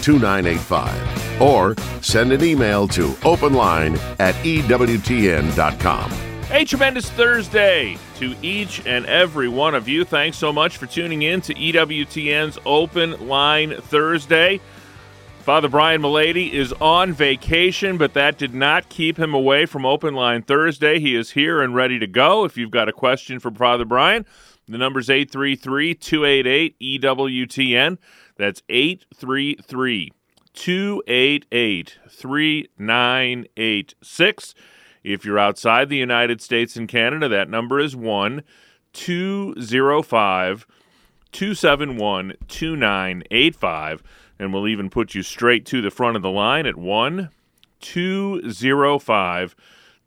2985 or send an email to openline at EWTN.com. A tremendous Thursday to each and every one of you. Thanks so much for tuning in to EWTN's Open Line Thursday. Father Brian Mullady is on vacation, but that did not keep him away from Open Line Thursday. He is here and ready to go. If you've got a question for Father Brian, the number's 833 288 EWTN. That's 833 288 3986. If you're outside the United States and Canada, that number is 1 205 271 2985. And we'll even put you straight to the front of the line at 1 205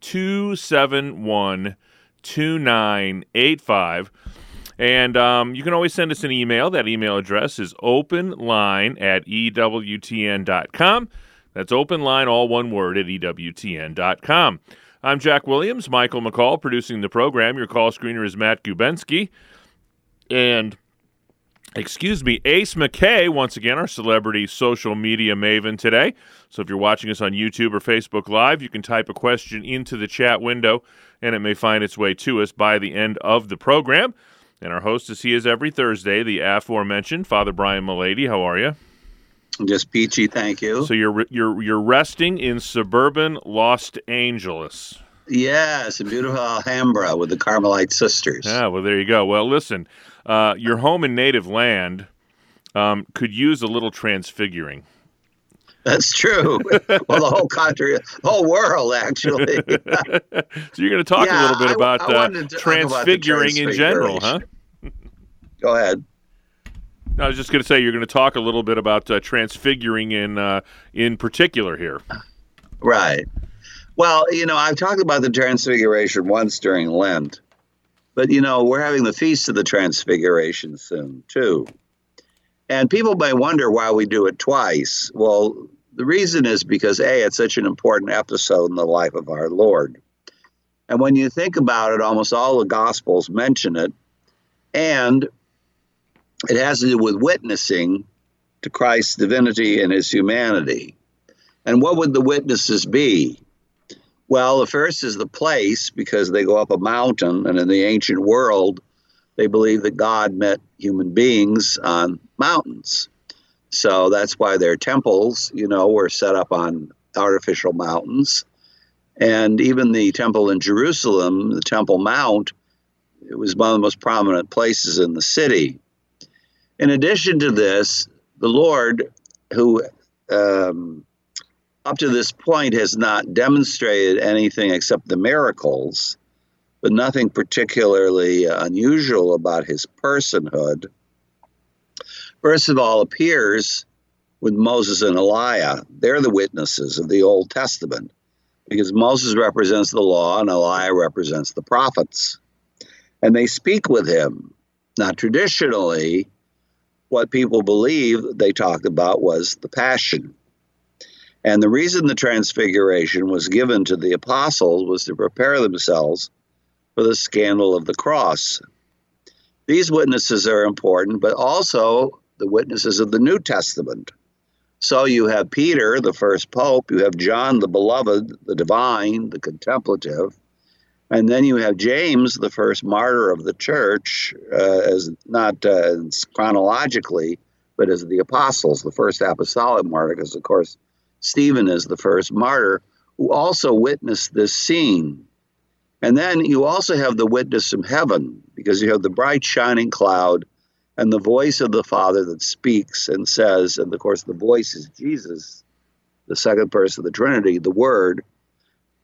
271 2985. And um, you can always send us an email. That email address is openline at EWTN.com. That's openline, all one word, at EWTN.com. I'm Jack Williams, Michael McCall producing the program. Your call screener is Matt Gubensky. And, excuse me, Ace McKay, once again, our celebrity social media maven today. So if you're watching us on YouTube or Facebook Live, you can type a question into the chat window and it may find its way to us by the end of the program. And our host, as he is every Thursday, the aforementioned Father Brian Mullady. How are you? Just peachy, thank you. So you're you're you're resting in suburban Los Angeles. Yes, a beautiful Alhambra with the Carmelite sisters. Yeah, well, there you go. Well, listen, uh, your home and native land um, could use a little transfiguring. That's true. well, the whole country, the whole world, actually. so you're going to talk Yeah, a little bit I- about I uh, talk about transfiguring in general, huh? Go ahead. I was just going to say you're going to talk a little bit about uh, transfiguring in uh, in particular here. Right. Well, you know, I've talked about the Transfiguration once during Lent, but you know, we're having the Feast of the Transfiguration soon, too. And people may wonder why we do it twice. Well, the reason is because, A, it's such an important episode in the life of our Lord. And when you think about it, almost all the Gospels mention it. And it has to do with witnessing to Christ's divinity and his humanity. And what would the witnesses be? Well, the first is the place because they go up a mountain, and in the ancient world, they believe that God met human beings on mountains. So that's why their temples, you know, were set up on artificial mountains. And even the temple in Jerusalem, the Temple Mount, it was one of the most prominent places in the city. In addition to this, the Lord, who um, up to this point has not demonstrated anything except the miracles, but nothing particularly unusual about his personhood. First of all, appears with Moses and Elijah. They're the witnesses of the Old Testament because Moses represents the law and Elijah represents the prophets. And they speak with him. not traditionally, what people believe they talked about was the passion. And the reason the transfiguration was given to the apostles was to prepare themselves for the scandal of the cross. These witnesses are important, but also the witnesses of the New Testament. So you have Peter, the first pope, you have John, the beloved, the divine, the contemplative, and then you have James, the first martyr of the church, uh, as not uh, chronologically, but as the apostles, the first apostolic martyr, because of course Stephen is the first martyr, who also witnessed this scene. And then you also have the witness from heaven, because you have the bright shining cloud and the voice of the Father that speaks and says, and of course the voice is Jesus, the second person of the Trinity, the Word.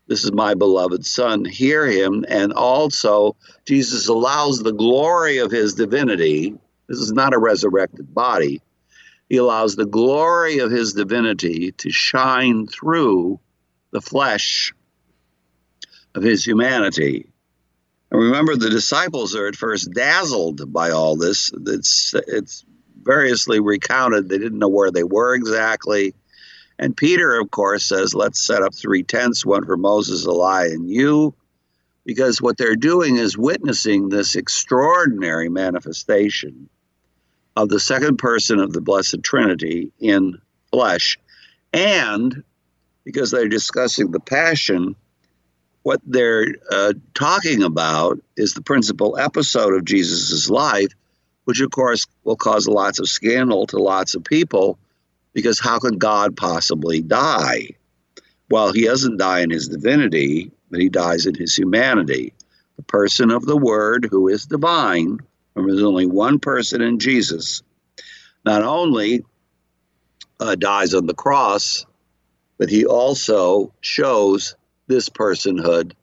This is my beloved Son. Hear him. And also, Jesus allows the glory of his divinity. This is not a resurrected body. He allows the glory of his divinity to shine through the flesh of his humanity. And remember, the disciples are at first dazzled by all this. It's, it's variously recounted. They didn't know where they were exactly. And Peter, of course, says, Let's set up three tents one for Moses, Elijah, and you. Because what they're doing is witnessing this extraordinary manifestation of the second person of the Blessed Trinity in flesh. And because they're discussing the passion, what they're uh, talking about is the principal episode of Jesus' life, which of course will cause lots of scandal to lots of people because how can God possibly die? Well, he doesn't die in his divinity, but he dies in his humanity. The person of the Word, who is divine, and there's only one person in Jesus, not only uh, dies on the cross, but he also shows this personhood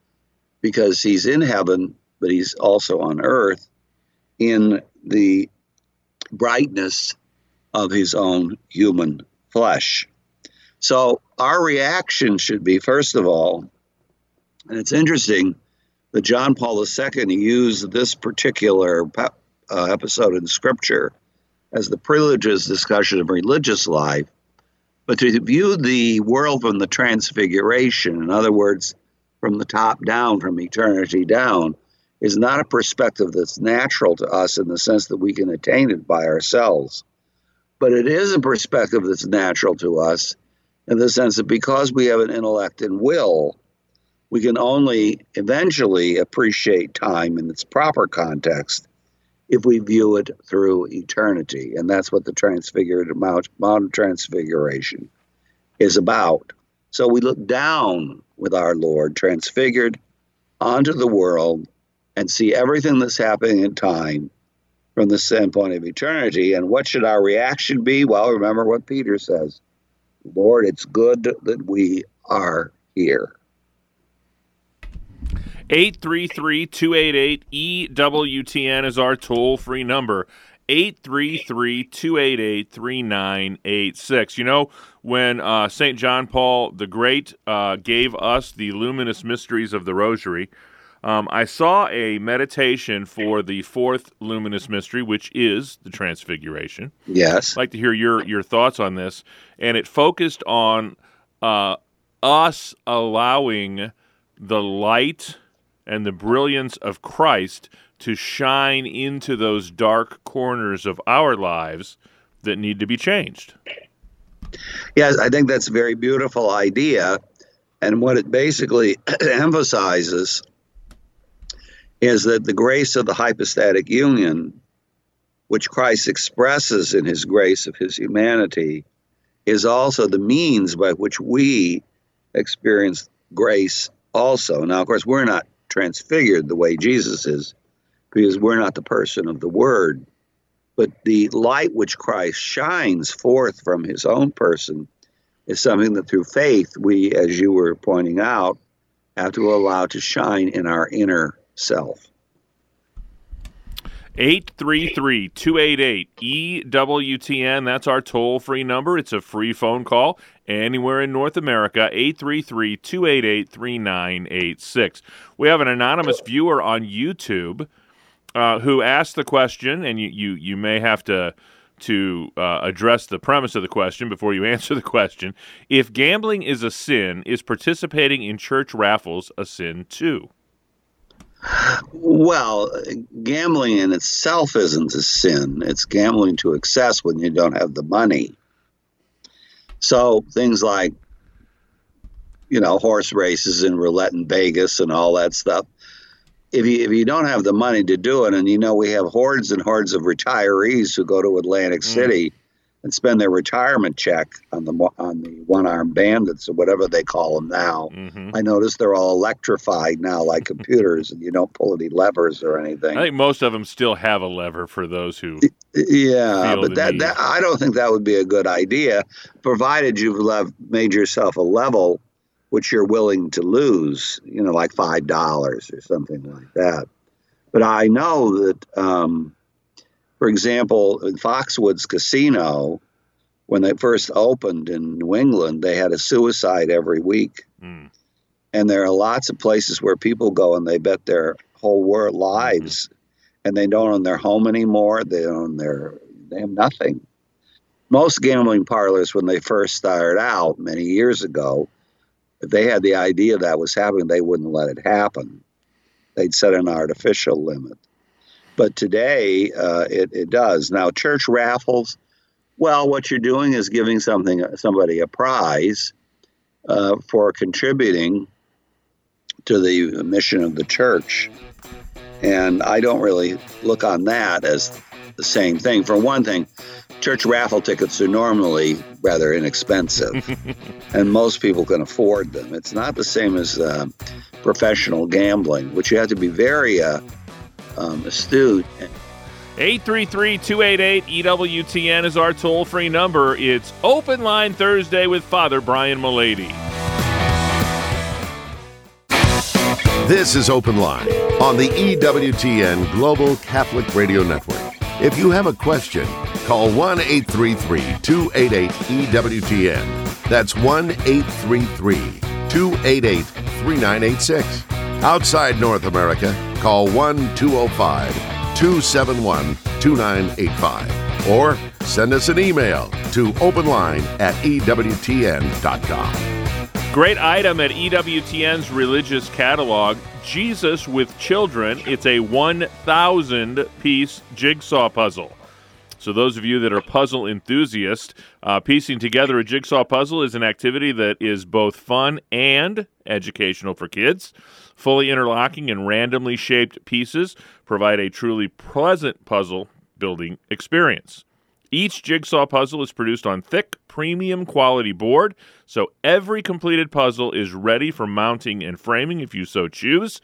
because he's in heaven, but he's also on earth in the brightness of his own human flesh. So our reaction should be, first of all, and it's interesting that John Paul II used this particular uh, episode in Scripture as the privileges discussion of religious life but to view the world from the transfiguration, in other words, from the top down, from eternity down, is not a perspective that's natural to us in the sense that we can attain it by ourselves. But it is a perspective that's natural to us in the sense that because we have an intellect and will, we can only eventually appreciate time in its proper context if we view it through eternity. And that's what the transfigured Mount, Transfiguration is about. So we look down with our Lord, transfigured, onto the world and see everything that's happening in time from the standpoint of eternity. And what should our reaction be? Well, remember what Peter says Lord, it's good that we are here. 833 288 EWTN is our toll free number. 833 288 3986. You know, when uh, St. John Paul the Great uh, gave us the luminous mysteries of the Rosary, um, I saw a meditation for the fourth luminous mystery, which is the Transfiguration. Yes. I'd like to hear your, your thoughts on this. And it focused on uh, us allowing the light and the brilliance of Christ to shine into those dark corners of our lives that need to be changed. Yes, I think that's a very beautiful idea. And what it basically emphasizes is that the grace of the hypostatic union, which Christ expresses in his grace of his humanity, is also the means by which we experience grace also. Now, of course, we're not transfigured the way Jesus is, because we're not the person of the Word. But the light which Christ shines forth from his own person is something that through faith we, as you were pointing out, have to allow to shine in our inner self. 833 288 EWTN. That's our toll free number. It's a free phone call anywhere in North America. 833 288 3986. We have an anonymous viewer on YouTube uh, who asked the question, and you, you, you may have to to uh, address the premise of the question before you answer the question. If gambling is a sin, is participating in church raffles a sin too? Well, gambling in itself isn't a sin. It's gambling to excess when you don't have the money. So things like, you know, horse races and roulette in Vegas and all that stuff. If you if you don't have the money to do it, and you know we have hordes and hordes of retirees who go to Atlantic mm. City and spend their retirement check on the on the one armed bandits or whatever they call them now. Mm-hmm. I notice they're all electrified now, like computers, and you don't pull any levers or anything. I think most of them still have a lever for those who. Yeah, but that, that I don't think that would be a good idea, provided you've made yourself a level which you're willing to lose. You know, like five dollars or something like that. But I know that. Um, for example, in Foxwoods Casino, when they first opened in New England, they had a suicide every week. Mm. And there are lots of places where people go and they bet their whole world lives and they don't own their home anymore. They own their, they have nothing. Most gambling parlors, when they first started out many years ago, if they had the idea that was happening, they wouldn't let it happen. They'd set an artificial limit. But today, uh, it, it does. Now, church raffles, well, what you're doing is giving something somebody a prize uh, for contributing to the mission of the church. And I don't really look on that as the same thing. For one thing, church raffle tickets are normally rather inexpensive, and most people can afford them. It's not the same as uh, professional gambling, which you have to be very uh, um, astute. 833 288 EWTN is our toll free number. It's Open Line Thursday with Father Brian Mullady. This is Open Line on the EWTN Global Catholic Radio Network. If you have a question, call 1 833 288 EWTN. That's 1 833 288 3986. Outside North America, call 1 205 271 2985. Or send us an email to openline at EWTN.com. Great item at EWTN's religious catalog Jesus with Children. It's a 1,000 piece jigsaw puzzle. So, those of you that are puzzle enthusiasts, uh, piecing together a jigsaw puzzle is an activity that is both fun and educational for kids. Fully interlocking and randomly shaped pieces provide a truly pleasant puzzle building experience. Each jigsaw puzzle is produced on thick, premium quality board, so every completed puzzle is ready for mounting and framing if you so choose.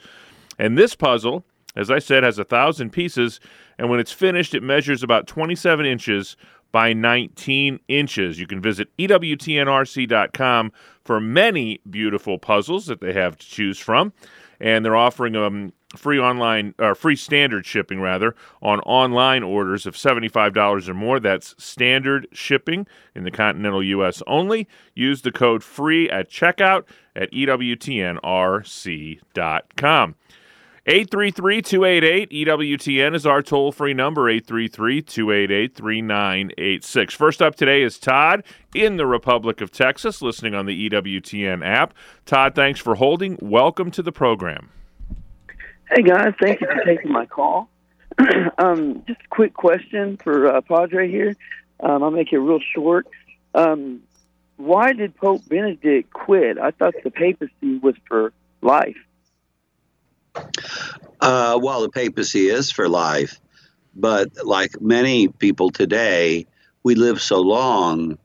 And this puzzle, as I said, has a thousand pieces, and when it's finished, it measures about 27 inches by 19 inches. You can visit EWTNRC.com for many beautiful puzzles that they have to choose from, and they're offering um, free online or uh, free standard shipping rather on online orders of $75 or more. That's standard shipping in the continental US only. Use the code free at checkout at ewtnrc.com 833-288 EWTN is our toll-free number 833-288-3986. First up today is Todd in the Republic of Texas listening on the EWTN app. Todd, thanks for holding. Welcome to the program. Hey guys, thank you for taking my call. um, just a quick question for uh, Padre here. Um, I'll make it real short. Um, why did Pope Benedict quit? I thought the papacy was for life. Uh, well, the papacy is for life, but like many people today, we live so long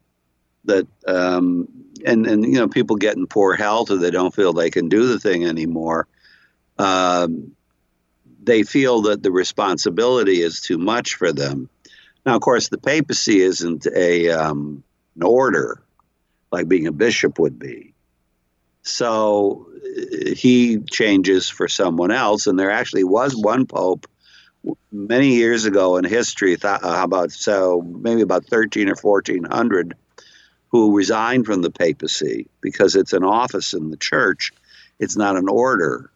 that um, and and you know people get in poor health or they don't feel they can do the thing anymore. Um, they feel that the responsibility is too much for them. Now, of course, the papacy isn't a um, an order like being a bishop would be. So uh, he changes for someone else, and there actually was one pope many years ago in history. Th- uh, about so maybe about thirteen or fourteen hundred, who resigned from the papacy because it's an office in the church. It's not an order.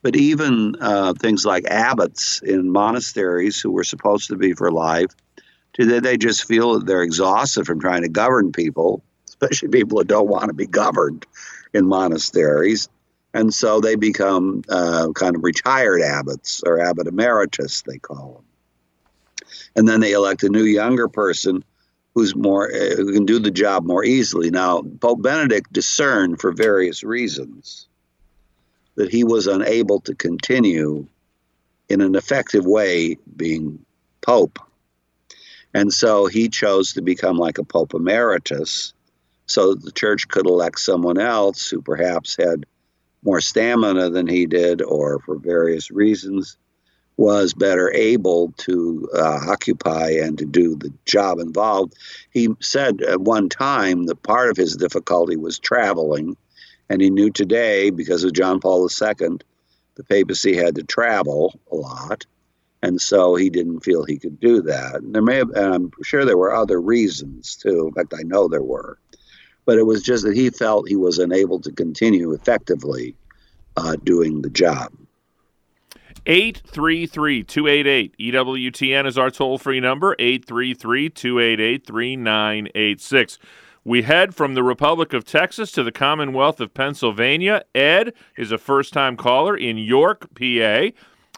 But even uh, things like abbots in monasteries who were supposed to be for life, today they just feel that they're exhausted from trying to govern people, especially people who don't want to be governed in monasteries. And so they become uh, kind of retired abbots or abbot emeritus, they call them. And then they elect a new younger person who's more uh, who can do the job more easily. Now, Pope Benedict discerned for various reasons that he was unable to continue in an effective way being pope. And so he chose to become like a pope emeritus so that the church could elect someone else who perhaps had more stamina than he did or for various reasons was better able to uh, occupy and to do the job involved. He said at one time that part of his difficulty was traveling and he knew today, because of John Paul II, the papacy had to travel a lot. And so he didn't feel he could do that. And there may have, and I'm sure there were other reasons too. In fact, I know there were but it was just that he felt he was unable to continue effectively uh, doing the job. 833 288 EWTN is our toll free number, 833 288 3986. We head from the Republic of Texas to the Commonwealth of Pennsylvania. Ed is a first time caller in York, PA,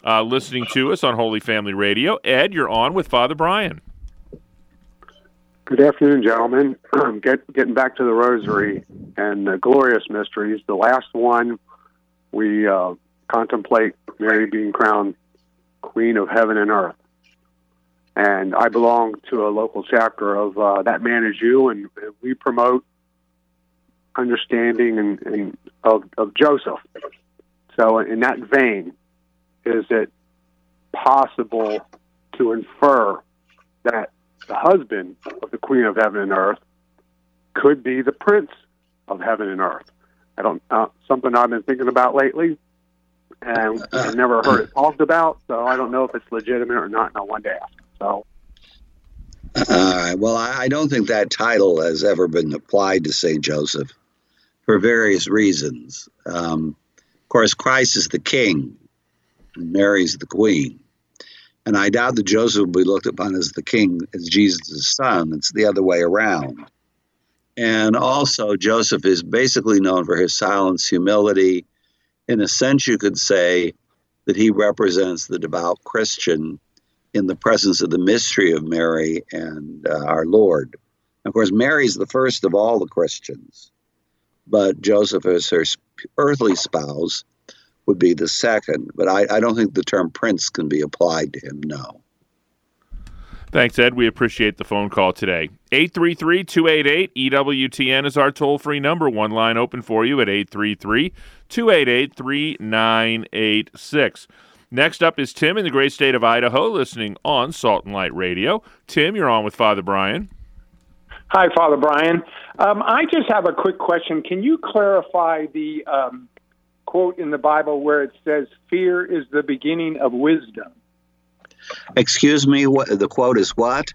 uh, listening to us on Holy Family Radio. Ed, you're on with Father Brian. Good afternoon, gentlemen. Get, getting back to the Rosary and the glorious mysteries. The last one, we uh, contemplate Mary being crowned Queen of Heaven and Earth. And I belong to a local chapter of uh, That Man Is You, and we promote understanding and, and of, of Joseph. So, in that vein, is it possible to infer that the husband of the Queen of Heaven and Earth could be the Prince of Heaven and Earth? I don't uh, something I've been thinking about lately and I've never heard it talked about, so I don't know if it's legitimate or not. And I wanted to ask. So. All right. Well, I don't think that title has ever been applied to Saint Joseph for various reasons. Um, of course, Christ is the King, and Mary's the Queen, and I doubt that Joseph will be looked upon as the King as Jesus' son. It's the other way around. And also, Joseph is basically known for his silence, humility, in a sense, you could say that he represents the devout Christian in the presence of the mystery of Mary and uh, our Lord. Of course, Mary's the first of all the Christians, but Joseph, as her earthly spouse, would be the second. But I, I don't think the term prince can be applied to him, no. Thanks, Ed. We appreciate the phone call today. 833 288 EWTN is our toll free number. One line open for you at 833 288 3986. Next up is Tim in the great state of Idaho, listening on Salt and Light Radio. Tim, you're on with Father Brian. Hi, Father Brian. Um, I just have a quick question. Can you clarify the um, quote in the Bible where it says, Fear is the beginning of wisdom? Excuse me, what, the quote is what?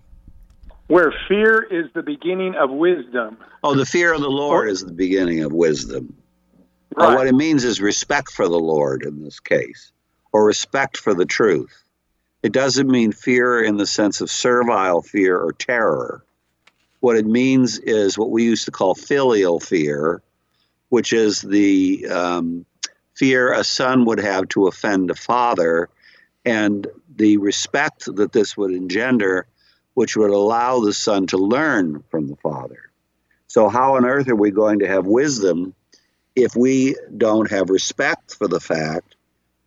Where fear is the beginning of wisdom. Oh, the fear of the Lord is the beginning of wisdom. Right. What it means is respect for the Lord in this case, or respect for the truth. It doesn't mean fear in the sense of servile fear or terror. What it means is what we used to call filial fear, which is the um, fear a son would have to offend a father and the respect that this would engender, which would allow the son to learn from the father. So, how on earth are we going to have wisdom if we don't have respect for the fact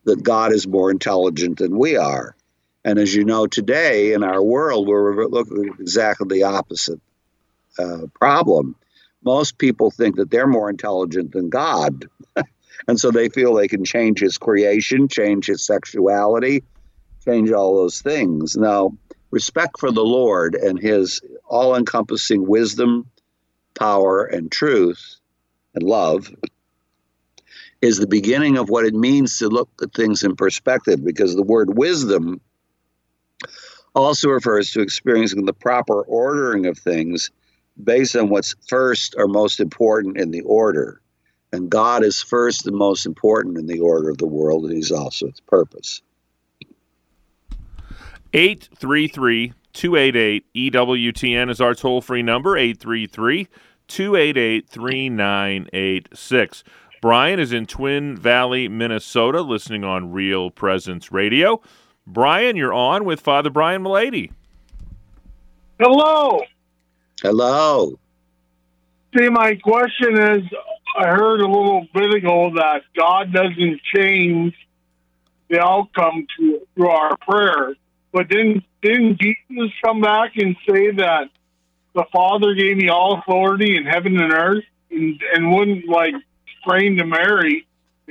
that God is more intelligent than we are? And as you know, today in our world, we're looking at exactly the opposite uh, problem. Most people think that they're more intelligent than God. and so they feel they can change his creation, change his sexuality, change all those things. Now, respect for the Lord and his all encompassing wisdom, power, and truth and love is the beginning of what it means to look at things in perspective because the word wisdom also refers to experiencing the proper ordering of things based on what's first or most important in the order. And God is first and most important in the order of the world, and He's also its purpose. 833 288 EWTN is our toll free number, 833 288 3986. Brian is in Twin Valley, Minnesota, listening on Real Presence Radio. Brian, you're on with Father Brian Mullady. Hello. Hello. See, my question is I heard a little bit ago that God doesn't change the outcome to, through our prayers. But didn't didn't Jesus come back and say that the Father gave me all authority in heaven and earth, and, and wouldn't like praying to Mary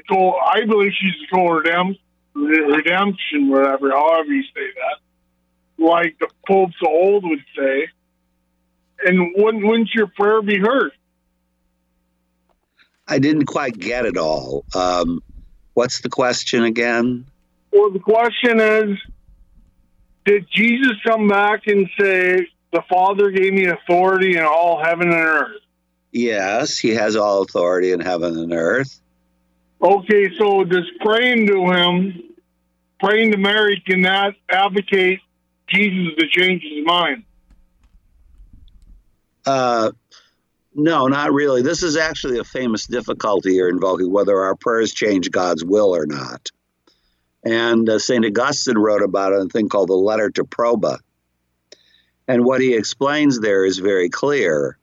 to? I believe she's the co redemption, redemption, whatever, however you say that, like the popes old would say. And wouldn't wouldn't your prayer be heard? I didn't quite get it all. Um, what's the question again? Well, the question is did Jesus come back and say, The Father gave me authority in all heaven and earth? Yes, he has all authority in heaven and earth. Okay, so just praying to him, praying to Mary, can that advocate Jesus to change his mind? Uh, no, not really. This is actually a famous difficulty here involving whether our prayers change God's will or not. And uh, St. Augustine wrote about it in a thing called the Letter to Proba. And what he explains there is very clear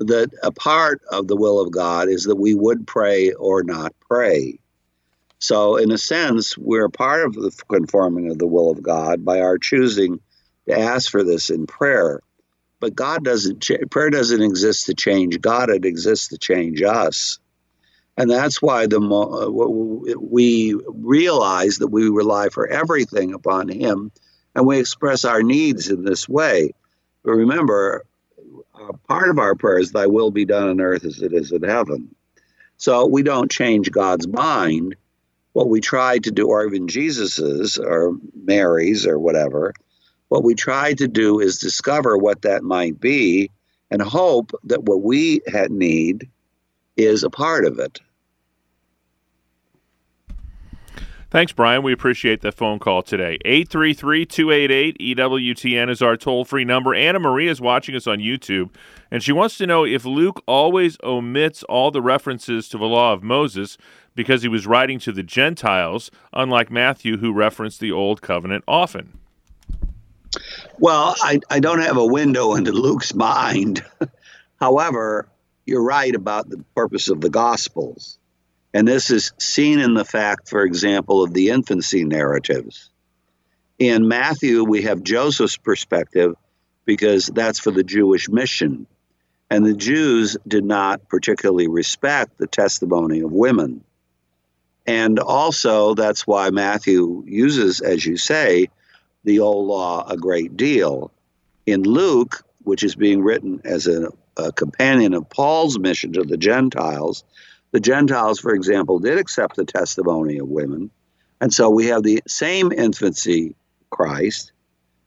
that a part of the will of God is that we would pray or not pray. So, in a sense, we're part of the conforming of the will of God by our choosing to ask for this in prayer. But God doesn't, prayer doesn't exist to change God, it exists to change us. And that's why the mo- we realize that we rely for everything upon Him and we express our needs in this way. But remember, uh, part of our prayer is, Thy will be done on earth as it is in heaven. So we don't change God's mind. What we try to do, or even Jesus's or Mary's or whatever, what we try to do is discover what that might be and hope that what we need is a part of it. Thanks, Brian. We appreciate the phone call today. 833 288 EWTN is our toll free number. Anna Maria is watching us on YouTube, and she wants to know if Luke always omits all the references to the law of Moses because he was writing to the Gentiles, unlike Matthew, who referenced the Old Covenant often. Well, I, I don't have a window into Luke's mind. However, you're right about the purpose of the Gospels. And this is seen in the fact, for example, of the infancy narratives. In Matthew, we have Joseph's perspective because that's for the Jewish mission. And the Jews did not particularly respect the testimony of women. And also, that's why Matthew uses, as you say, the old law a great deal. In Luke, which is being written as a, a companion of Paul's mission to the Gentiles, the Gentiles, for example, did accept the testimony of women. And so we have the same infancy Christ,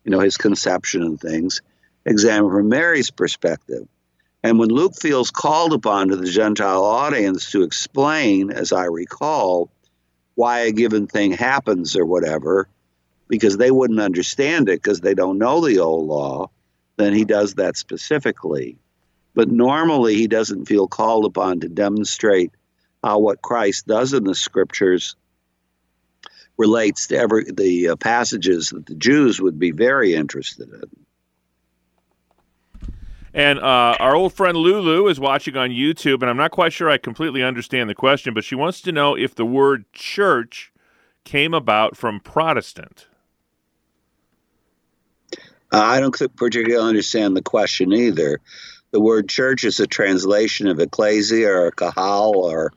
you know, his conception and things, examined from Mary's perspective. And when Luke feels called upon to the Gentile audience to explain, as I recall, why a given thing happens or whatever, because they wouldn't understand it because they don't know the old law, then he does that specifically. But normally, he doesn't feel called upon to demonstrate how what Christ does in the scriptures relates to every the uh, passages that the Jews would be very interested in. And uh, our old friend Lulu is watching on YouTube, and I'm not quite sure I completely understand the question, but she wants to know if the word church came about from Protestant. Uh, I don't particularly understand the question either the word church is a translation of ecclesia or kahal, or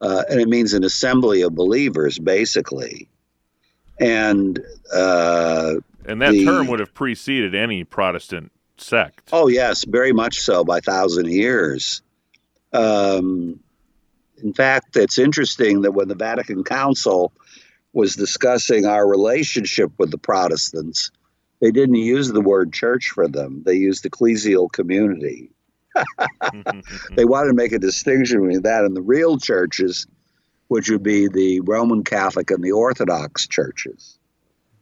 uh, and it means an assembly of believers, basically. And uh, and that the, term would have preceded any Protestant sect. Oh yes, very much so by thousand years. Um, in fact, it's interesting that when the Vatican Council was discussing our relationship with the Protestants, they didn't use the word church for them. They used ecclesial community. Mm-hmm. they wanted to make a distinction between that and the real churches, which would be the Roman Catholic and the Orthodox churches.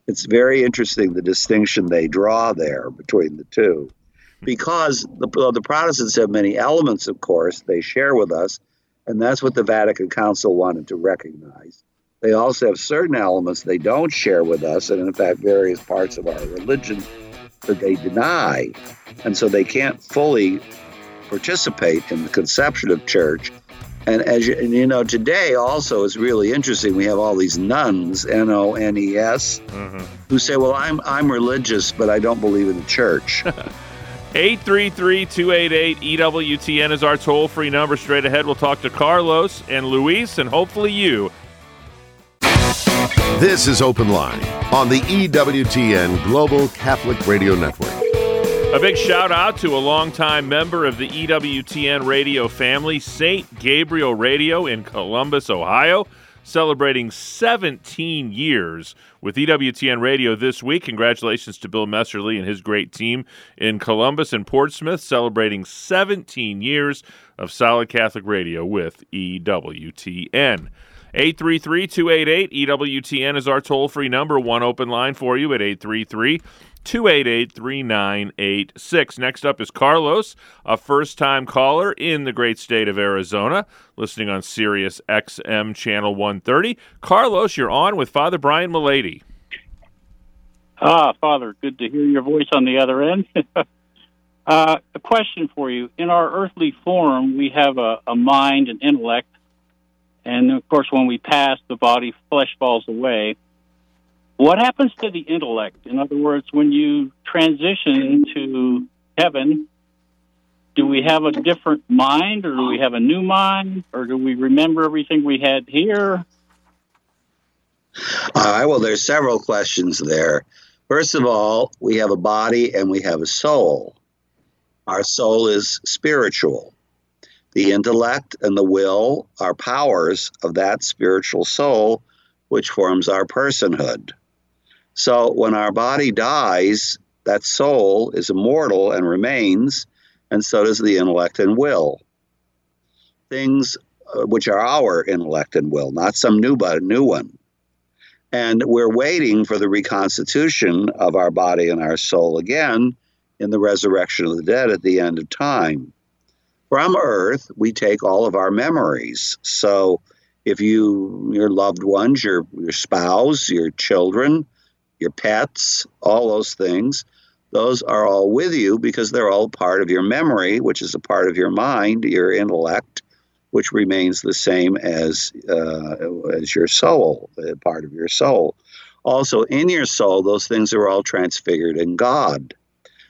It's very interesting the distinction they draw there between the two. Because the, the Protestants have many elements, of course, they share with us, and that's what the Vatican Council wanted to recognize. They also have certain elements they don't share with us, and in fact, various parts of our religion that they deny. And so they can't fully participate in the conception of church. And as you, and you know, today also is really interesting. We have all these nuns, N O N E S, mm-hmm. who say, "Well, I'm I'm religious, but I don't believe in the church." 833-288-EWTN is our toll-free number. Straight ahead, we'll talk to Carlos and Luis and hopefully you. This is Open Line on the EWTN Global Catholic Radio Network. A big shout out to a longtime member of the EWTN radio family, St. Gabriel Radio in Columbus, Ohio. celebrating 17 years with EWTN Radio this week. Congratulations to Bill Messerly and his great team in Columbus and Portsmouth, celebrating 17 years of solid Catholic radio with EWTN. 833 288 EWTN is our toll free number. One open line for you at 833 288 3986. Next up is Carlos, a first time caller in the great state of Arizona, listening on Sirius XM Channel 130. Carlos, you're on with Father Brian Mullady. Ah, Father, good to hear your voice on the other end. uh, a question for you. In our earthly form, we have a, a mind and intellect and of course, when we pass, the body flesh falls away. What happens to the intellect? In other words, when you transition to heaven, do we have a different mind, or do we have a new mind, or do we remember everything we had here? All right, well, there's several questions there. First of all, we have a body and we have a soul. Our soul is spiritual. The intellect and the will are powers of that spiritual soul, which forms our personhood. So when our body dies, that soul is immortal and remains, and so does the intellect and will. Things uh, which are our intellect and will, not some new, but new one. And we're waiting for the reconstitution of our body and our soul again in the resurrection of the dead at the end of time from Earth, we take all of our memories. So if you, your loved ones, your, your spouse, your children, your pets, all those things, those are all with you because they're all part of your memory, which is a part of your mind, your intellect, which remains the same as uh, as your soul, a part of your soul. Also, in your soul, those things are all transfigured in God.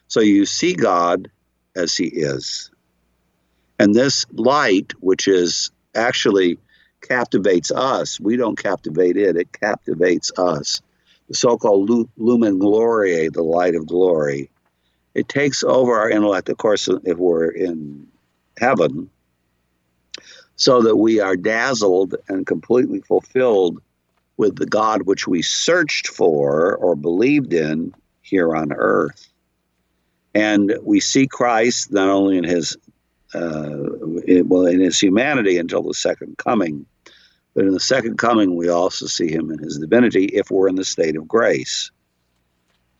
So you see God as He is. And this light, which is actually captivates us, we don't captivate it, it captivates us. The so called lumen gloriae, the light of glory, it takes over our intellect, of course, if we're in heaven, so that we are dazzled and completely fulfilled with the God which we searched for or believed in here on earth. And we see Christ not only in his uh, in, well, in his humanity until the second coming. But in the second coming, we also see him in his divinity if we're in the state of grace.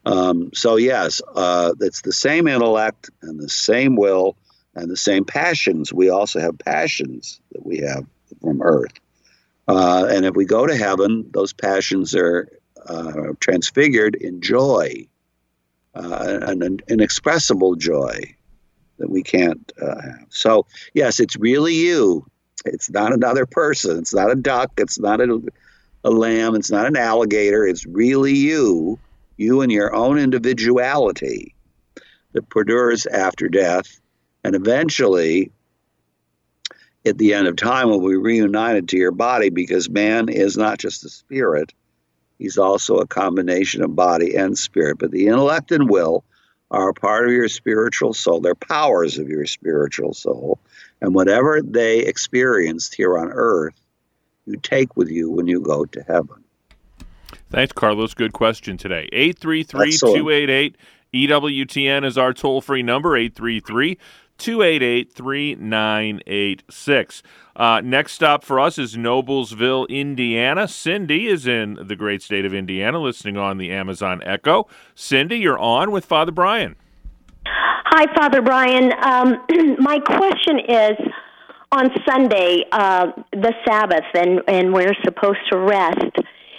Um, so, yes, uh, it's the same intellect and the same will and the same passions. We also have passions that we have from earth. Uh, and if we go to heaven, those passions are uh, transfigured in joy, uh, an inexpressible joy that we can't uh, have. So, yes, it's really you. It's not another person. It's not a duck. It's not a, a lamb. It's not an alligator. It's really you, you and your own individuality that perdures after death. And eventually, at the end of time, will be reunited to your body because man is not just a spirit, he's also a combination of body and spirit. But the intellect and will are a part of your spiritual soul. They're powers of your spiritual soul. And whatever they experienced here on earth, you take with you when you go to heaven. Thanks, Carlos. Good question today. 833 288 EWTN is our toll free number, 833 288 3986. Uh, next stop for us is Noblesville, Indiana. Cindy is in the great state of Indiana listening on the Amazon Echo. Cindy, you're on with Father Brian. Hi, Father Brian. Um, my question is on Sunday, uh, the Sabbath, and, and we're supposed to rest.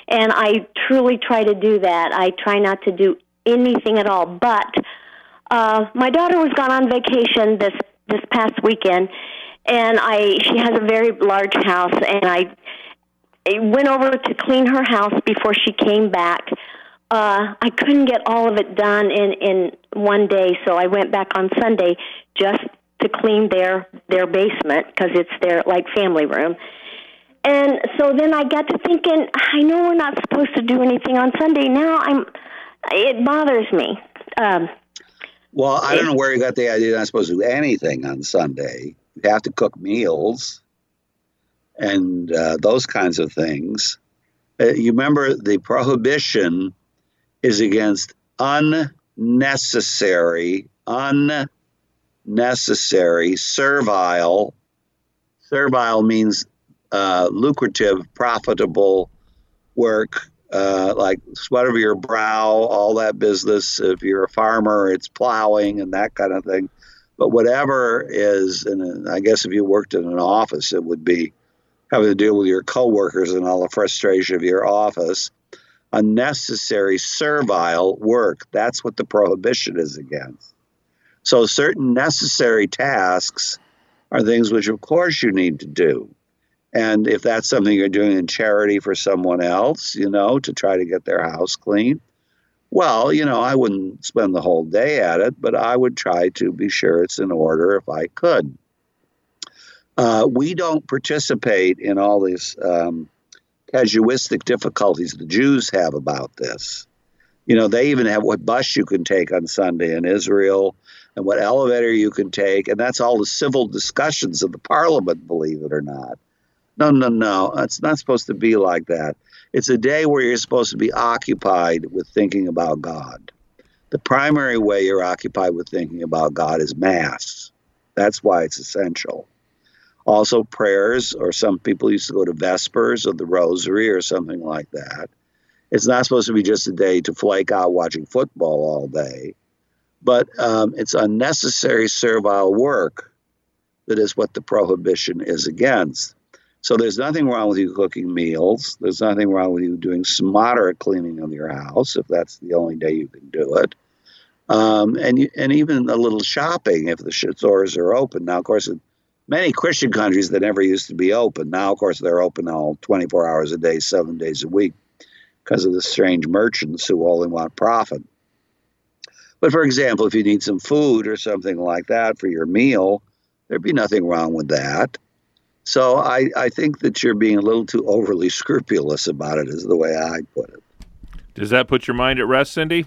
And I truly try to do that. I try not to do anything at all. But uh, my daughter was gone on vacation this this past weekend, and I she has a very large house, and I, I went over to clean her house before she came back. Uh, I couldn't get all of it done in in one day, so I went back on Sunday just to clean their their basement because it's their like family room. And so then I got to thinking, I know we're not supposed to do anything on Sunday. Now I'm, it bothers me. Um, well, I don't know where you got the idea you're not supposed to do anything on Sunday. You have to cook meals. and uh, those kinds of things. Uh, you remember the prohibition is against unnecessary, unnecessary, servile. Servile means uh, lucrative, profitable work, uh, like sweat over your brow, all that business. If you're a farmer, it's plowing and that kind of thing. But whatever is, and I guess if you worked in an office, it would be having to deal with your coworkers and all the frustration of your office. Unnecessary servile work. That's what the prohibition is against. So, certain necessary tasks are things which, of course, you need to do. And if that's something you're doing in charity for someone else, you know, to try to get their house clean, well, you know, I wouldn't spend the whole day at it, but I would try to be sure it's in order if I could. Uh, we don't participate in all these um, casuistic difficulties the Jews have about this. You know, they even have what bus you can take on Sunday in Israel and what elevator you can take, and that's all the civil discussions of the parliament, believe it or not. No, no, no. It's not supposed to be like that. It's a day where you're supposed to be occupied with thinking about God. The primary way you're occupied with thinking about God is Mass. That's why it's essential. Also, prayers, or some people used to go to Vespers or the Rosary or something like that. It's not supposed to be just a day to flake out watching football all day, but um, it's unnecessary servile work that is what the prohibition is against. So there's nothing wrong with you cooking meals. There's nothing wrong with you doing some moderate cleaning of your house if that's the only day you can do it. Um, and and even a little shopping if the stores are open. Now, of course, in many Christian countries that never used to be open. Now, of course, they're open all 24 hours a day, seven days a week, because of the strange merchants who only want profit. But for example, if you need some food or something like that for your meal, there'd be nothing wrong with that. So I, I think that you're being a little too overly scrupulous about it, is the way I put it. Does that put your mind at rest, Cindy?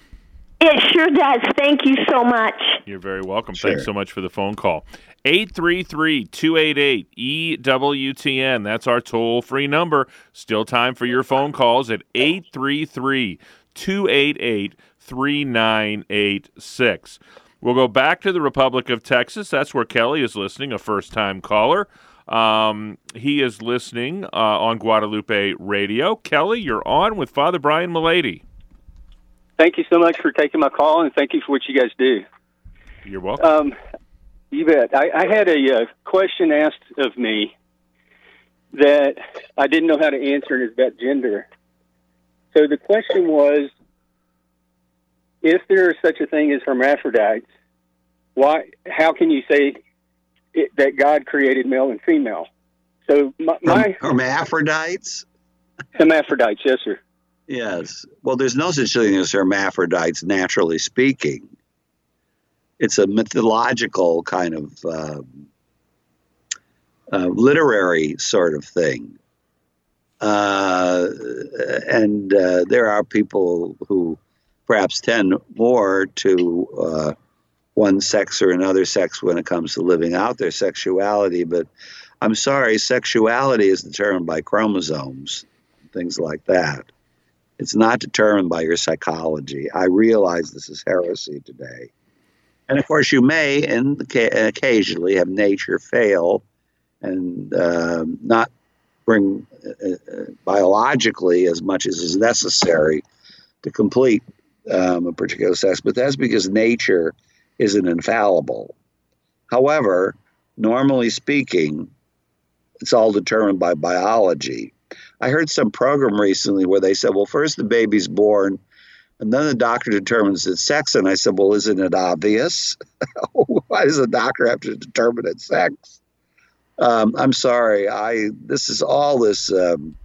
It sure does. Thank you so much. You're very welcome. Sure. Thanks so much for the phone call. 833 288 EWTN. That's our toll free number. Still time for your phone calls at 833 288 3986. We'll go back to the Republic of Texas. That's where Kelly is listening, a first time caller. Um, he is listening uh, on Guadalupe Radio. Kelly, you're on with Father Brian Mullady. Thank you so much for taking my call, and thank you for what you guys do. You're welcome. Um, you bet. I, I had a uh, question asked of me that I didn't know how to answer, and it's about gender. So the question was, if there is such a thing as hermaphrodites, why? How can you say it, that God created male and female? So my, my hermaphrodites. hermaphrodites, yes, sir. Yes. Well, there's no such thing as hermaphrodites, naturally speaking. It's a mythological kind of uh, uh, literary sort of thing. Uh, and uh, there are people who perhaps tend more to uh, one sex or another sex when it comes to living out their sexuality. But I'm sorry, sexuality is determined by chromosomes, things like that. It's not determined by your psychology. I realize this is heresy today. And of course, you may and occasionally have nature fail and uh, not bring uh, uh, biologically as much as is necessary to complete um, a particular sex, but that's because nature isn't infallible. However, normally speaking, it's all determined by biology. I heard some program recently where they said, well, first the baby's born, and then the doctor determines its sex. And I said, well, isn't it obvious? Why does the doctor have to determine its sex? Um, I'm sorry. I this is all this um,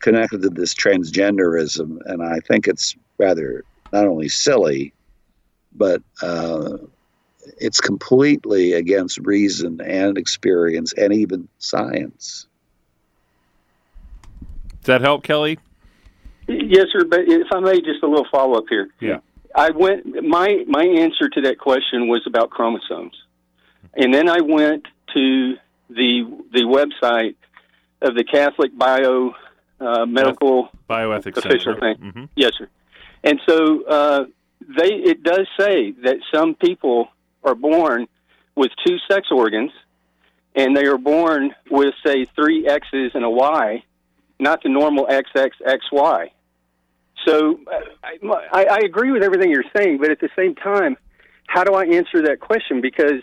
connected to this transgenderism, and I think it's rather not only silly, but uh, it's completely against reason and experience and even science. Does that help, Kelly? Yes, sir. But if I may, just a little follow up here. Yeah. I went. My my answer to that question was about chromosomes, and then I went to the the website of the Catholic Bio uh, Medical Bioethics official Center. thing. Mhm. Yes, sir. And so uh, they it does say that some people are born with two sex organs, and they are born with say three X's and a Y, not the normal XXXY. So I, I, I agree with everything you're saying, but at the same time, how do I answer that question? Because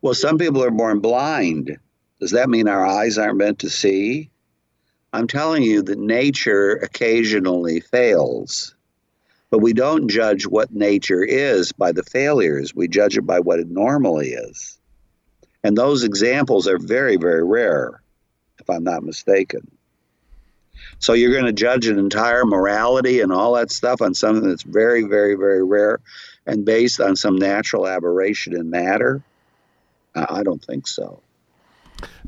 Well, some people are born blind. Does that mean our eyes aren't meant to see? I'm telling you that nature occasionally fails. But we don't judge what nature is by the failures. We judge it by what it normally is. And those examples are very, very rare, if I'm not mistaken. So you're going to judge an entire morality and all that stuff on something that's very, very, very rare and based on some natural aberration in matter? I don't think so.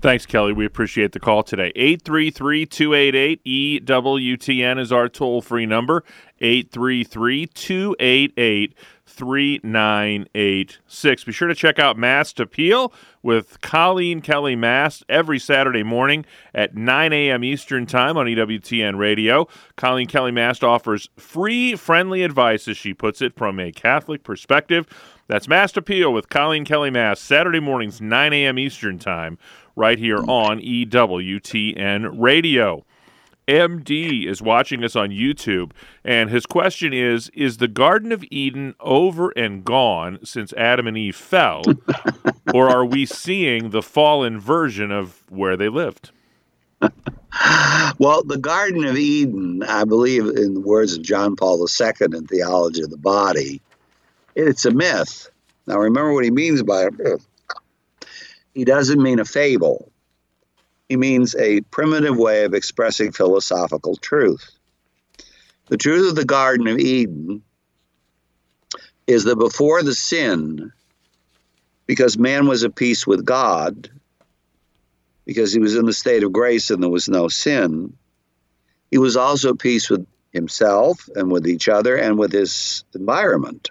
Thanks, Kelly. We appreciate the call today. 833 288 EWTN is our toll free number. 833 288 3986. Be sure to check out Mast Appeal with Colleen Kelly Mast every Saturday morning at 9 a.m. Eastern Time on EWTN Radio. Colleen Kelly Mast offers free, friendly advice, as she puts it, from a Catholic perspective. That's Mast Appeal with Colleen Kelly Mast, Saturday mornings, 9 a.m. Eastern Time, right here on EWTN Radio. MD is watching us on YouTube, and his question is Is the Garden of Eden over and gone since Adam and Eve fell, or are we seeing the fallen version of where they lived? Well, the Garden of Eden, I believe, in the words of John Paul II in Theology of the Body, it's a myth. Now, remember what he means by a myth. He doesn't mean a fable, means a primitive way of expressing philosophical truth. The truth of the Garden of Eden is that before the sin, because man was at peace with God, because he was in the state of grace and there was no sin, he was also at peace with himself and with each other and with his environment.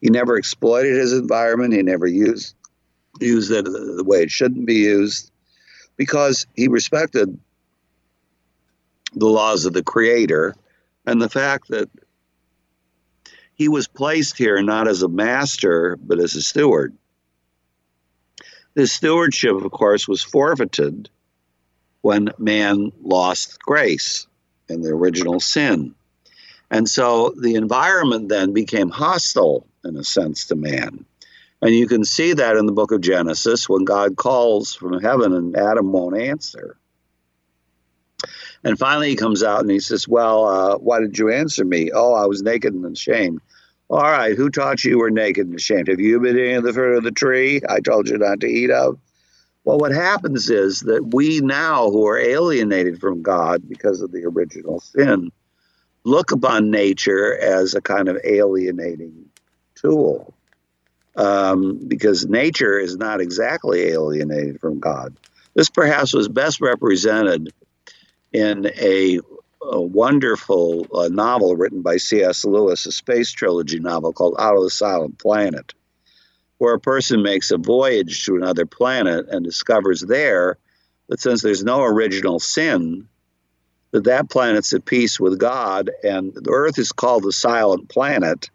He never exploited his environment, he never used used it the way it shouldn't be used because he respected the laws of the creator and the fact that he was placed here not as a master but as a steward. This stewardship, of course, was forfeited when man lost grace in the original sin. And so the environment then became hostile, in a sense, to man. And you can see that in the book of Genesis when God calls from heaven and Adam won't answer. And finally, he comes out and he says, Well, uh, why did you answer me? Oh, I was naked and ashamed. All right, who taught you were naked and ashamed? Have you been eating the fruit of the tree I told you not to eat of? Well, what happens is that we now, who are alienated from God because of the original sin, look upon nature as a kind of alienating tool um, because nature is not exactly alienated from God. This perhaps was best represented in a, a wonderful uh, novel written by C.S. Lewis, a space trilogy novel called Out of the Silent Planet, where a person makes a voyage to another planet and discovers there that since there's no original sin, that that planet's at peace with God, and the Earth is called the silent planet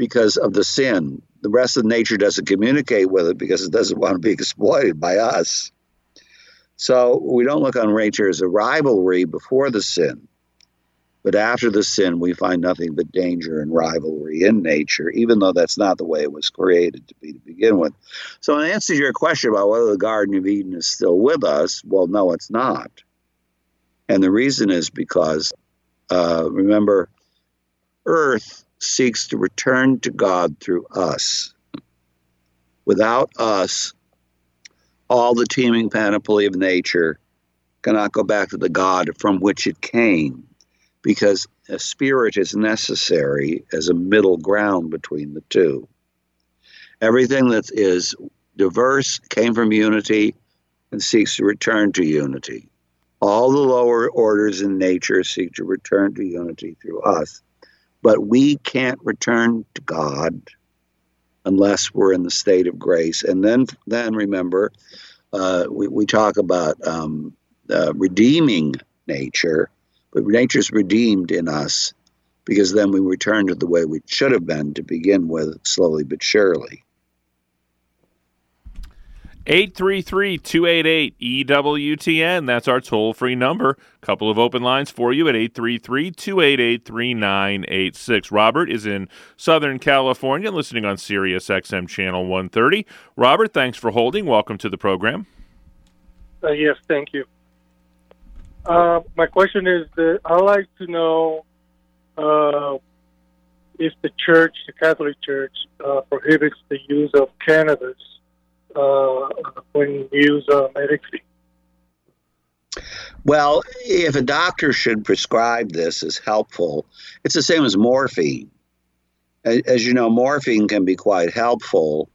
because of the sin. The rest of nature doesn't communicate with it because it doesn't want to be exploited by us. So we don't look on nature as a rivalry before the sin. But after the sin, we find nothing but danger and rivalry in nature, even though that's not the way it was created to be to begin with. So, in answer to your question about whether the Garden of Eden is still with us, well, no, it's not. And the reason is because, uh, remember, Earth seeks to return to God through us. Without us, all the teeming panoply of nature cannot go back to the God from which it came, because a spirit is necessary as a middle ground between the two. Everything that is diverse came from unity and seeks to return to unity. All the lower orders in nature seek to return to unity through us. But we can't return to God unless we're in the state of grace. And then, then remember, uh, we, we talk about um, uh, redeeming nature, but nature's redeemed in us because then we return to the way we should have been to begin with, slowly but surely. 833 288 EWTN. That's our toll free number. Couple of open lines for you at 833 288 3986. Robert is in Southern California listening on Sirius XM Channel 130. Robert, thanks for holding. Welcome to the program. Uh, yes, thank you. Uh, my question is that I'd like to know uh, if the church, the Catholic Church, uh, prohibits the use of cannabis uh, when used uh, medically. Well, if a doctor should prescribe this as helpful, it's the same as morphine. As you know, morphine can be quite helpful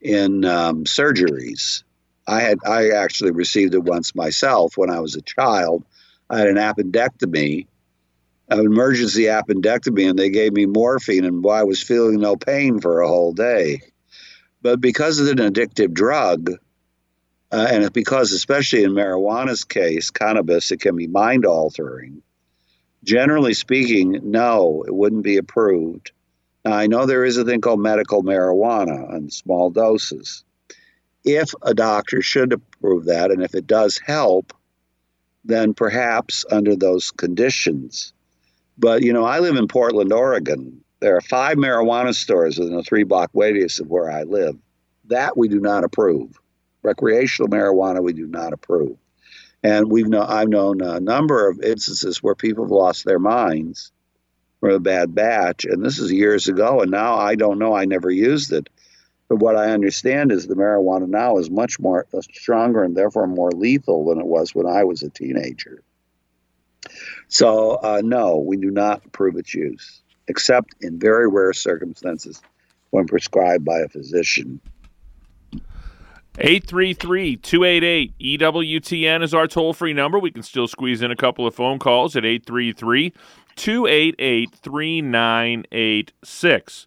in um, surgeries. I had I actually received it once myself when I was a child. I had an appendectomy, an emergency appendectomy, and they gave me morphine, and I was feeling no pain for a whole day. But because it's an addictive drug, uh, and because, especially in marijuana's case, cannabis, it can be mind altering. Generally speaking, no, it wouldn't be approved. Now, I know there is a thing called medical marijuana in small doses. If a doctor should approve that, and if it does help, then perhaps under those conditions. But, you know, I live in Portland, Oregon. There are five marijuana stores within a three block radius of where I live. That we do not approve. Recreational marijuana, we do not approve. And we've known, I've known a number of instances where people have lost their minds from a bad batch. And this is years ago. And now I don't know, I never used it. But what I understand is the marijuana now is much more uh, stronger and therefore more lethal than it was when I was a teenager. So, uh, no, we do not approve its use except in very rare circumstances when prescribed by a physician. 833 288 EWTN is our toll free number. We can still squeeze in a couple of phone calls at 833 288 3986.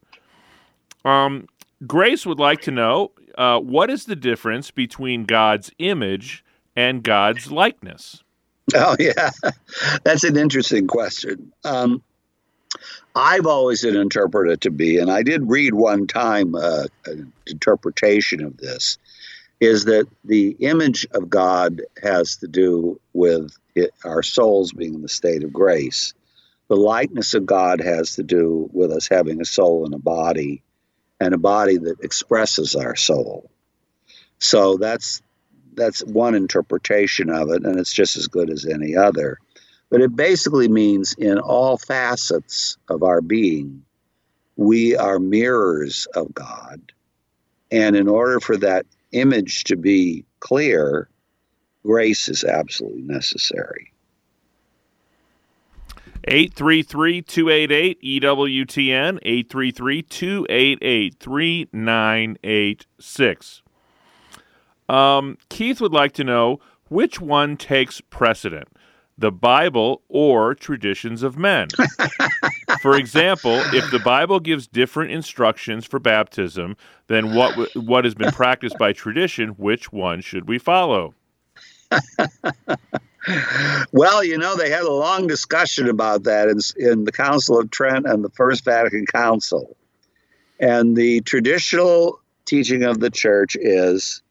Um, Grace would like to know uh, what is the difference between God's image and God's likeness? Oh, yeah. That's an interesting question. Um, I've always interpreted it to be, and I did read one time uh, an interpretation of this, is that the image of God has to do with it, our souls being in the state of grace. The likeness of God has to do with us having a soul and a body, and a body that expresses our soul. So that's that's one interpretation of it, and it's just as good as any other. But it basically means in all facets of our being, we are mirrors of God. And in order for that image to be clear, grace is absolutely necessary. 833 288 EWTN, 833 288 3986. Um, Keith would like to know which one takes precedent the Bible or traditions of men. for example, if the Bible gives different instructions for baptism than what what has been practiced by tradition, which one should we follow? well, you know, they had a long discussion about that in, in the Council of Trent and the First Vatican Council. And the traditional teaching of the church is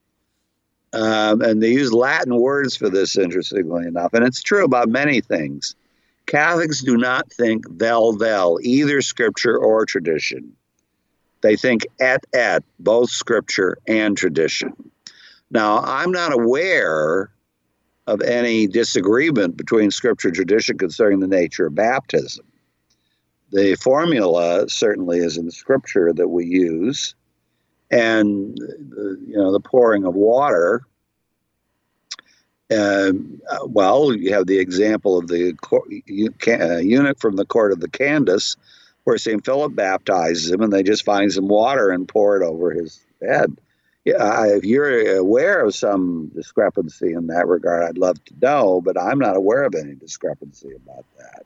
um, and they use Latin words for this, interestingly enough. And it's true about many things. Catholics do not think vel vel, either scripture or tradition. They think et et, both scripture and tradition. Now, I'm not aware of any disagreement between scripture and tradition concerning the nature of baptism. The formula certainly is in scripture that we use and you know the pouring of water. Uh, well, you have the example of the uh, eunuch from the court of the Candace, where St. Philip baptizes him, and they just find some water and pour it over his head. Yeah, if you're aware of some discrepancy in that regard, I'd love to know, but I'm not aware of any discrepancy about that.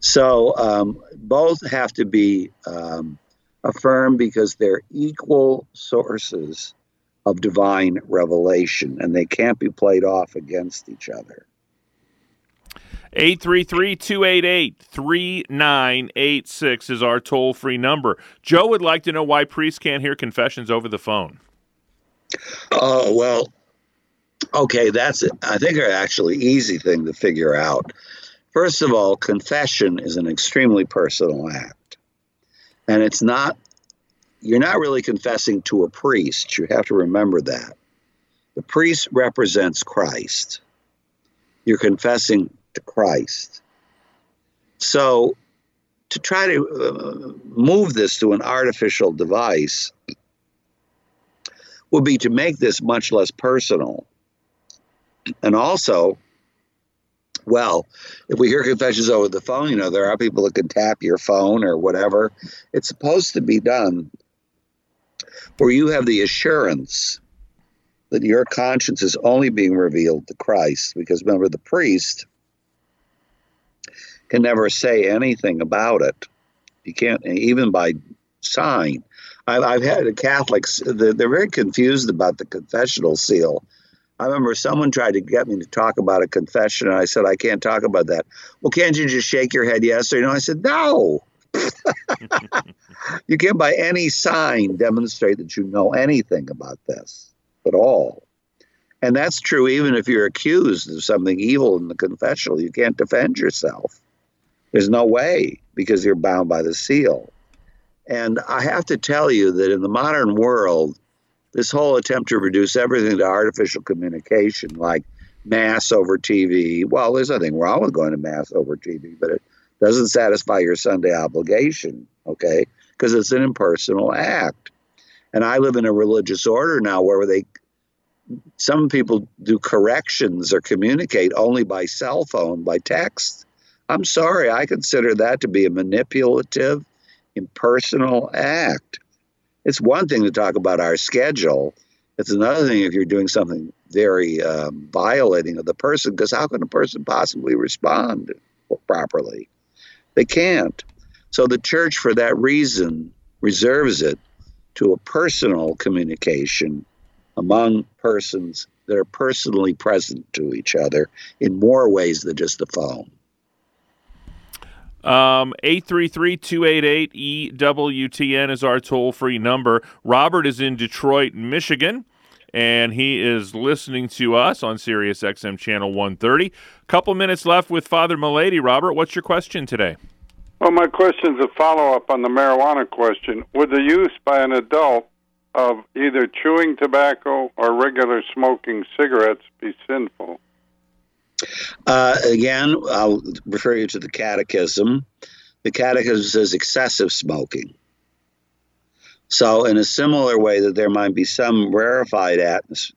So um, both have to be um, affirm because they're equal sources of divine revelation and they can't be played off against each other. 833 288 3986 is our toll free number. Joe would like to know why priests can't hear confessions over the phone. Oh, well, okay, that's. I think are actually easy thing to figure out. First of all, confession is an extremely personal act. And it's not, you're not really confessing to a priest. You have to remember that. The priest represents Christ. You're confessing to Christ. So, to try to uh, move this to an artificial device would be to make this much less personal. And also, well, if we hear confessions over the phone, you know, there are people that can tap your phone or whatever. It's supposed to be done where you have the assurance that your conscience is only being revealed to Christ. Because remember, the priest can never say anything about it. You can't, even by sign. I've, I've had Catholics, they're, they're very confused about the confessional seal. I remember someone tried to get me to talk about a confession, and I said, I can't talk about that. Well, can't you just shake your head yes or no? I said, no. you can't by any sign demonstrate that you know anything about this at all. And that's true even if you're accused of something evil in the confessional. You can't defend yourself. There's no way because you're bound by the seal. And I have to tell you that in the modern world, this whole attempt to reduce everything to artificial communication, like mass over TV, well, there's nothing wrong with going to mass over TV, but it doesn't satisfy your Sunday obligation, okay? Because it's an impersonal act. And I live in a religious order now where they, some people do corrections or communicate only by cell phone, by text. I'm sorry, I consider that to be a manipulative, impersonal act. It's one thing to talk about our schedule. It's another thing if you're doing something very um, violating of the person, because how can a person possibly respond properly? They can't. So the church, for that reason, reserves it to a personal communication among persons that are personally present to each other in more ways than just the phone. Um, 833-288-EWTN is our toll-free number. Robert is in Detroit, Michigan, and he is listening to us on Sirius XM Channel 130. Couple minutes left with Father Mullady. Robert, what's your question today? Well, my question is a follow-up on the marijuana question. Would the use by an adult of either chewing tobacco or regular smoking cigarettes be sinful? Uh, again, I'll refer you to the Catechism. The Catechism says excessive smoking. So, in a similar way, that there might be some rarefied atmos-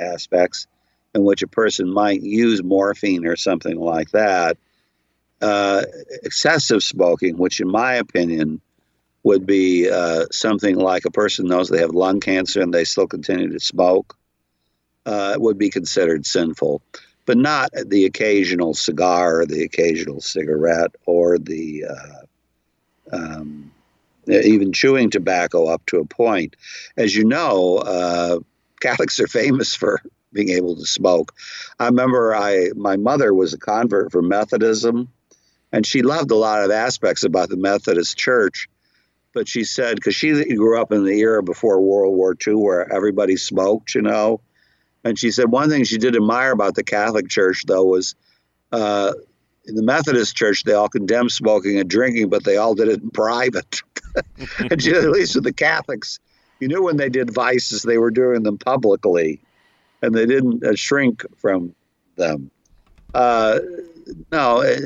aspects in which a person might use morphine or something like that, uh, excessive smoking, which, in my opinion, would be uh, something like a person knows they have lung cancer and they still continue to smoke, uh, would be considered sinful but not the occasional cigar or the occasional cigarette or the uh, um, even chewing tobacco up to a point. As you know, uh, Catholics are famous for being able to smoke. I remember I my mother was a convert for Methodism, and she loved a lot of aspects about the Methodist Church. But she said because she grew up in the era before World War II, where everybody smoked, you know, and she said one thing she did admire about the Catholic Church, though, was uh, in the Methodist Church, they all condemned smoking and drinking, but they all did it in private. and she, at least with the Catholics, you knew when they did vices, they were doing them publicly, and they didn't uh, shrink from them. Uh, no, uh,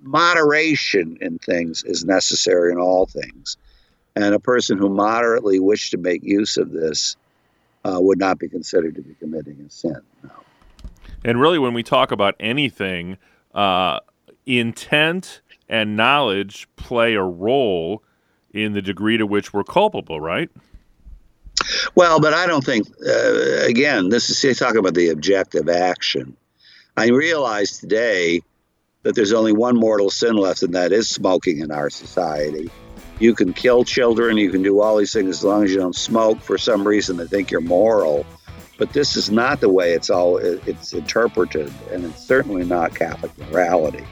moderation in things is necessary in all things. And a person who moderately wished to make use of this uh, would not be considered to be committing a sin. No. And really, when we talk about anything, uh, intent and knowledge play a role in the degree to which we're culpable, right? Well, but I don't think, uh, again, this is talking about the objective action. I realize today that there's only one mortal sin left, and that is smoking in our society. You can kill children, you can do all these things as long as you don't smoke. For some reason, they think you're moral, but this is not the way it's all it's interpreted, and it's certainly not Catholic morality.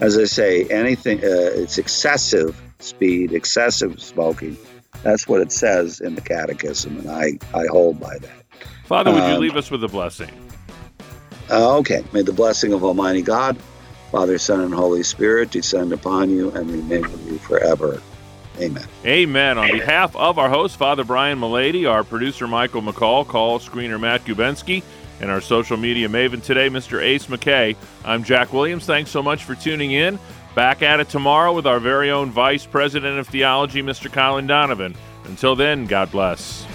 As I say, anything uh, it's excessive speed, excessive smoking. That's what it says in the Catechism, and I I hold by that. Father, would um, you leave us with a blessing? Uh, okay. May the blessing of Almighty God, Father, Son, and Holy Spirit descend upon you and remain with you forever. Amen. Amen. On behalf of our host, Father Brian Mullady, our producer, Michael McCall, call screener, Matt Gubensky, and our social media maven today, Mr. Ace McKay, I'm Jack Williams. Thanks so much for tuning in. Back at it tomorrow with our very own Vice President of Theology, Mr. Colin Donovan. Until then, God bless.